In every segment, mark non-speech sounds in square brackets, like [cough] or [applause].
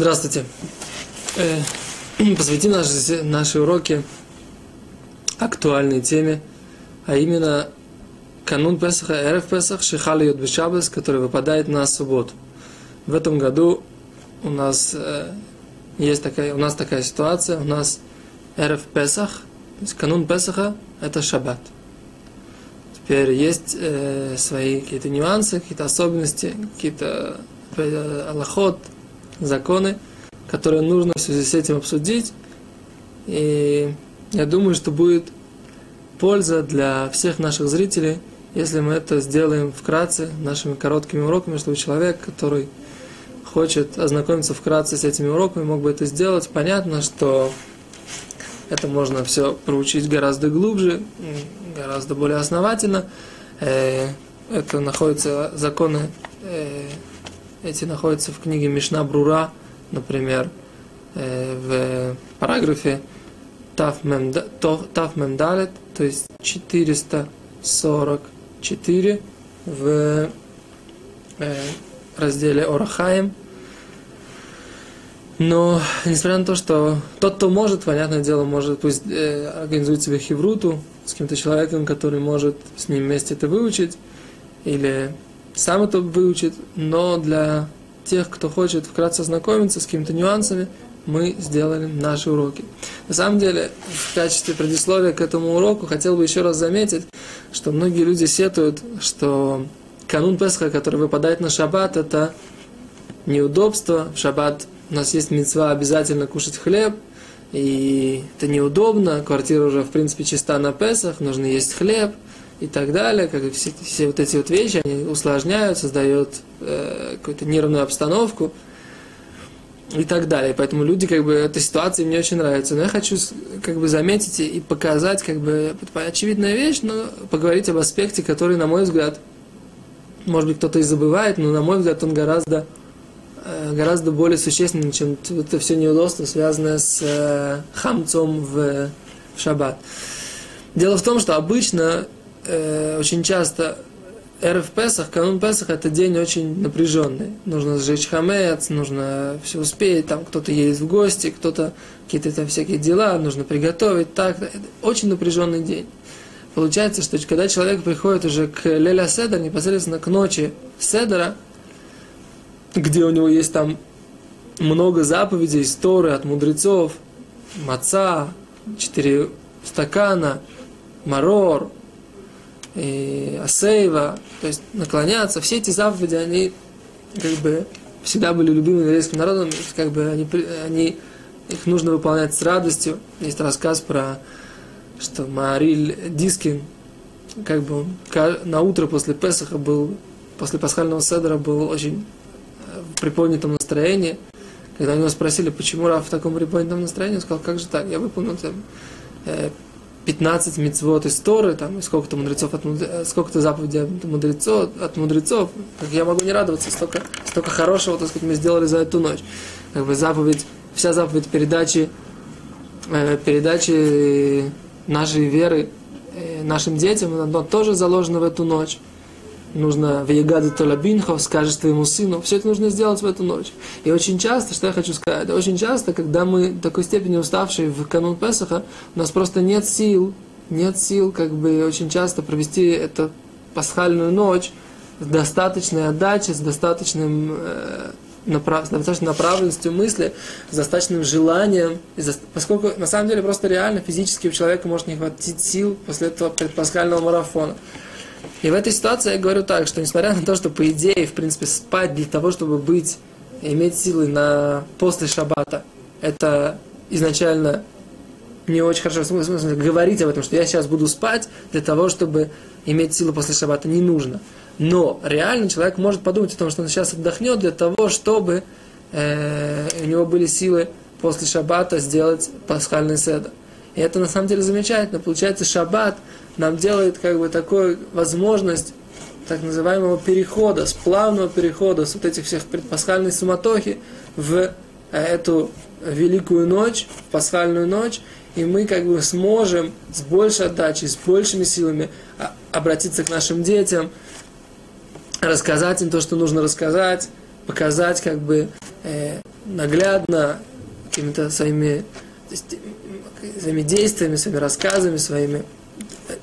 Здравствуйте. Э, [clears throat] посвятим наши, наши уроки актуальной теме, а именно канун Песаха, Эрев Песах, Шихали Йод Бешабес, который выпадает на субботу. В этом году у нас э, есть такая, у нас такая ситуация, у нас Эрев Песах, то есть канун Песаха – это шаббат. Теперь есть э, свои какие-то нюансы, какие-то особенности, какие-то э, законы, которые нужно в связи с этим обсудить. И я думаю, что будет польза для всех наших зрителей, если мы это сделаем вкратце, нашими короткими уроками, чтобы человек, который хочет ознакомиться вкратце с этими уроками, мог бы это сделать. Понятно, что это можно все проучить гораздо глубже, гораздо более основательно. Э, это находится законы э, эти находятся в книге Мишна Брура, например, э, в параграфе Тав Мемдалет, то есть 444 в э, разделе Орахаем. Но, несмотря на то, что тот, кто может, понятное дело, может, пусть э, организует себе хевруту с каким-то человеком, который может с ним вместе это выучить, или сам это выучит, но для тех, кто хочет вкратце знакомиться с какими-то нюансами, мы сделали наши уроки. На самом деле, в качестве предисловия к этому уроку хотел бы еще раз заметить, что многие люди сетуют, что канун Песха, который выпадает на шаббат, это неудобство. В шаббат у нас есть мецва обязательно кушать хлеб, и это неудобно, квартира уже, в принципе, чиста на Песах, нужно есть хлеб – и так далее, как все, все вот эти вот вещи, они усложняют, создают э, какую-то нервную обстановку и так далее. Поэтому люди, как бы, эта ситуация мне очень нравится. Но я хочу, как бы, заметить и показать, как бы, очевидная вещь, но поговорить об аспекте, который, на мой взгляд, может быть, кто-то и забывает, но, на мой взгляд, он гораздо, э, гораздо более существенный, чем это все неудобство, связанное с э, хамцом в, в шаббат. Дело в том, что обычно э, очень часто РФ Песах, канун Песах, это день очень напряженный. Нужно сжечь хамец, нужно все успеть, там кто-то едет в гости, кто-то какие-то там всякие дела, нужно приготовить, так. Это очень напряженный день. Получается, что когда человек приходит уже к Леля Седер, непосредственно к ночи Седера, где у него есть там много заповедей, истории от мудрецов, маца, четыре стакана, марор, и асейва, то есть наклоняться, все эти заповеди, они как бы всегда были любимыми еврейским народом, как бы они, они, их нужно выполнять с радостью. Есть рассказ про, что Мариль Дискин, как бы он на утро после Песаха был, после пасхального седра был очень э, в приподнятом настроении. Когда у него спросили, почему Раф в таком приподнятом настроении, он сказал, как же так, я выполнил э, 15 мецвод из Торы, там, сколько-то мудрецов от сколько-то заповедей от мудрецов, от мудрецов, как я могу не радоваться, столько, столько хорошего, так сказать, мы сделали за эту ночь. Как бы заповедь, вся заповедь передачи, э, передачи нашей веры э, нашим детям, она тоже заложена в эту ночь нужно в Ягады Толабинхов, скажешь твоему сыну, все это нужно сделать в эту ночь. И очень часто, что я хочу сказать, очень часто, когда мы в такой степени уставшие в канун Песаха, у нас просто нет сил, нет сил как бы очень часто провести эту пасхальную ночь с достаточной отдачей, с достаточным э, направ, с достаточной направленностью мысли, с достаточным желанием, поскольку на самом деле просто реально физически у человека может не хватить сил после этого предпасхального марафона. И в этой ситуации я говорю так, что несмотря на то, что по идее, в принципе, спать для того, чтобы быть, иметь силы на после шаббата, это изначально не очень хорошо, в смысле, говорить об этом, что я сейчас буду спать для того, чтобы иметь силы после шаббата, не нужно. Но реально человек может подумать о том, что он сейчас отдохнет для того, чтобы э, у него были силы после шаббата сделать пасхальный седр. И это на самом деле замечательно. Получается, шаббат нам делает как бы такую возможность так называемого перехода, сплавного перехода с вот этих всех предпасхальной суматохи в эту великую ночь, пасхальную ночь, и мы как бы сможем с большей отдачей, с большими силами обратиться к нашим детям, рассказать им то, что нужно рассказать, показать как бы э, наглядно какими-то своими, своими действиями, своими рассказами, своими.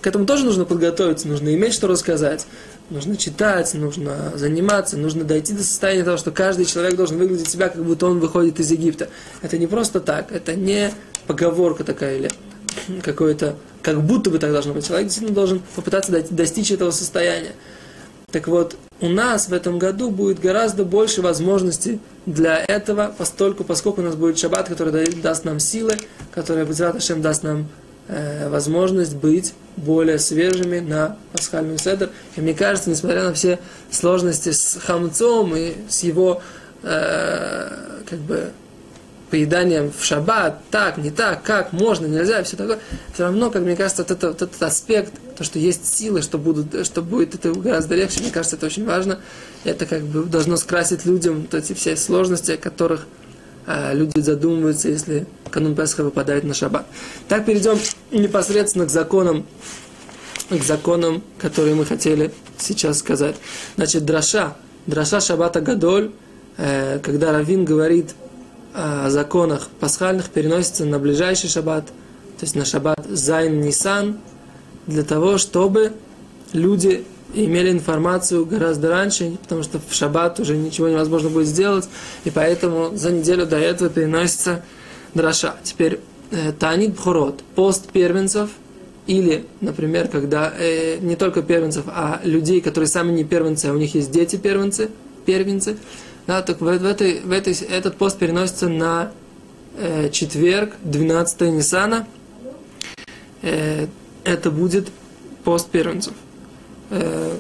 К этому тоже нужно подготовиться, нужно иметь что рассказать. Нужно читать, нужно заниматься, нужно дойти до состояния того, что каждый человек должен выглядеть себя, как будто он выходит из Египта. Это не просто так, это не поговорка такая или какое-то, как будто бы так должно быть. Человек действительно должен попытаться достичь этого состояния. Так вот, у нас в этом году будет гораздо больше возможностей для этого, поскольку, поскольку у нас будет шаббат, который даст нам силы, который, Безрат даст нам э, возможность быть более свежими на пасхальный седр. И мне кажется, несмотря на все сложности с хамцом и с его э, как бы поеданием в шаббат, так, не так, как, можно, нельзя, все такое, все равно, как мне кажется, вот этот аспект, то, что есть силы, что, будут, что будет это гораздо легче, мне кажется, это очень важно. Это как бы должно скрасить людям вот эти все сложности, о которых а люди задумываются, если канун Песха выпадает на шаббат. Так перейдем непосредственно к законам, к законам, которые мы хотели сейчас сказать. Значит, драша, драша шаббата гадоль, э, когда Равин говорит о законах пасхальных, переносится на ближайший шаббат, то есть на шаббат Зайн Нисан, для того, чтобы люди имели информацию гораздо раньше, потому что в шаббат уже ничего невозможно будет сделать, и поэтому за неделю до этого переносится драша. Теперь э, Танит Бхорот, пост первенцев, или, например, когда э, не только первенцев, а людей, которые сами не первенцы, а у них есть дети первенцы, первенцы, да, так в, в, этой, в этой, этот пост переносится на э, четверг, 12 Нисана. Э, это будет пост первенцев э,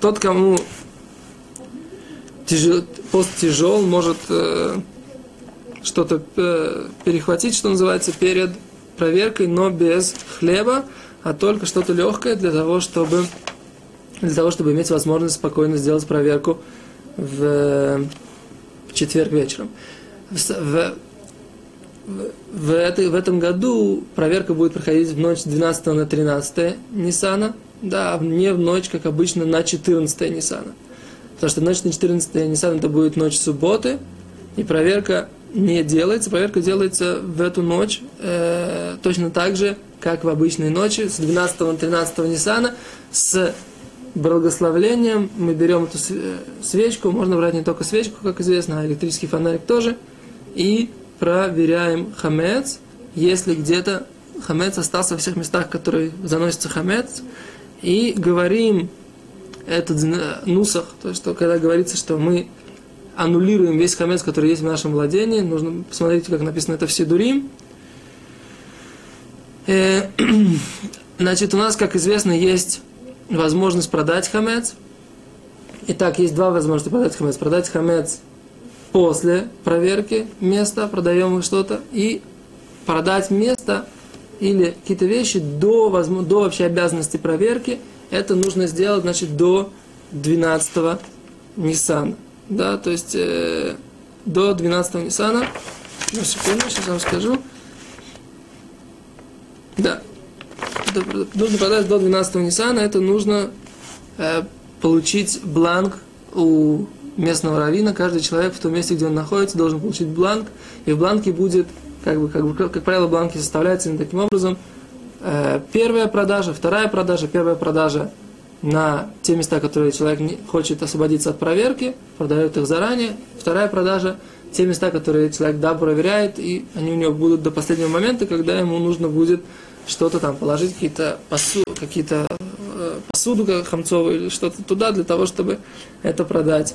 тот, кому тяжел, пост тяжел, может э, что-то э, перехватить, что называется, перед проверкой, но без хлеба, а только что-то легкое для того, чтобы для того, чтобы иметь возможность спокойно сделать проверку в, в четверг вечером. В, в, в, этой, в этом году проверка будет проходить в ночь 12 на 13 Ниссана – да, не в ночь, как обычно, на 14 Ниссана. Потому что ночь на 14 Ниссана это будет ночь субботы, и проверка не делается, проверка делается в эту ночь э, точно так же, как в обычной ночи, с 12 на 13 Ниссана, с благословлением мы берем эту свечку, можно брать не только свечку, как известно, а электрический фонарик тоже, и проверяем хамец, если где-то хамец остался во всех местах, которые заносится хамец, и говорим этот нусах, то, что когда говорится, что мы аннулируем весь хамец, который есть в нашем владении, нужно посмотреть, как написано это в Сидурим. Э, [clears throat] значит, у нас, как известно, есть возможность продать хамец. Итак, есть два возможности продать хамец. Продать хамец после проверки места, продаем что-то, и продать место или какие-то вещи до, до вообще обязанности проверки, это нужно сделать, значит, до 12 Ниссана. Да, то есть э, до 12 Ниссана. На секунду, сейчас вам скажу. Да. Нужно продать до 12 Ниссана, это нужно э, получить бланк у местного равина. Каждый человек в том месте, где он находится, должен получить бланк, и в бланке будет как бы, как бы, как, правило, бланки составляются именно таким образом. Э, первая продажа, вторая продажа, первая продажа на те места, которые человек не, хочет освободиться от проверки, продает их заранее. Вторая продажа, те места, которые человек да проверяет, и они у него будут до последнего момента, когда ему нужно будет что-то там положить, какие-то посуду, какие-то э, посуду хамцовую или что-то туда для того, чтобы это продать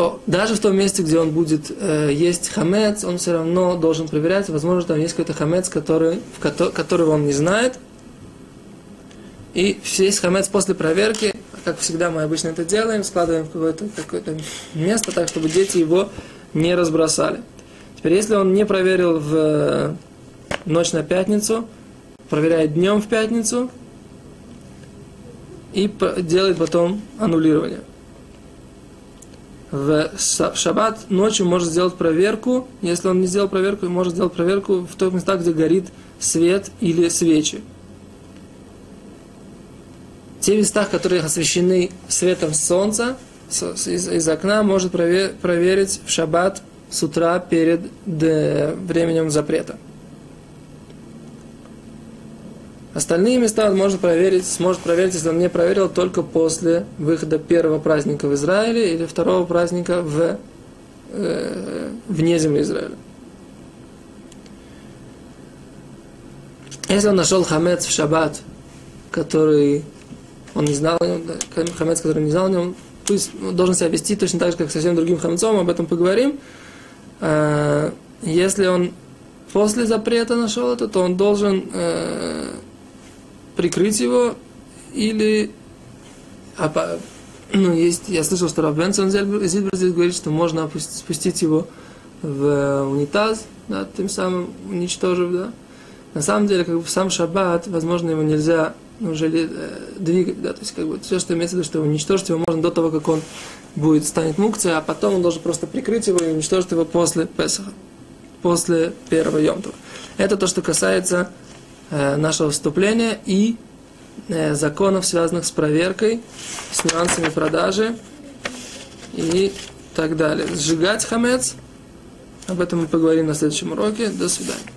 то даже в том месте, где он будет э, есть хамец, он все равно должен проверять, возможно, там есть какой-то хамец, который, в ко- которого он не знает. И есть хамец после проверки, как всегда мы обычно это делаем, складываем в какое-то, какое-то место, так, чтобы дети его не разбросали. Теперь, если он не проверил в э, ночь на пятницу, проверяет днем в пятницу и делает потом аннулирование в шаббат ночью может сделать проверку. Если он не сделал проверку, может сделать проверку в том местах, где горит свет или свечи. Те места, которые освещены светом солнца, из, из окна может прове- проверить в шаббат с утра перед временем запрета. Остальные места он может проверить, сможет проверить, если он не проверил, только после выхода первого праздника в Израиле или второго праздника в, э, вне земли Израиля. Если он нашел хамец в шаббат, который он не знал хамец, который не знал о нем, пусть он должен себя вести точно так же, как со всем другим хамцом, об этом поговорим. А, Если он после запрета нашел это, то он должен э, прикрыть его или а ну, есть, я слышал, что Рабенсон Зильбер здесь говорит, что можно спустить его в унитаз, да, тем самым уничтожив, да. На самом деле, как бы в сам шаббат, возможно, его нельзя ну, уже ли- э, двигать, да, то есть как бы все, что имеется в виду, что уничтожить его можно до того, как он будет станет мукцией, а потом он должен просто прикрыть его и уничтожить его после Песаха, после первого Йомтова. Это то, что касается э, нашего вступления и э, законов, связанных с проверкой, с нюансами продажи и так далее. Сжигать хамец, об этом мы поговорим на следующем уроке. До свидания.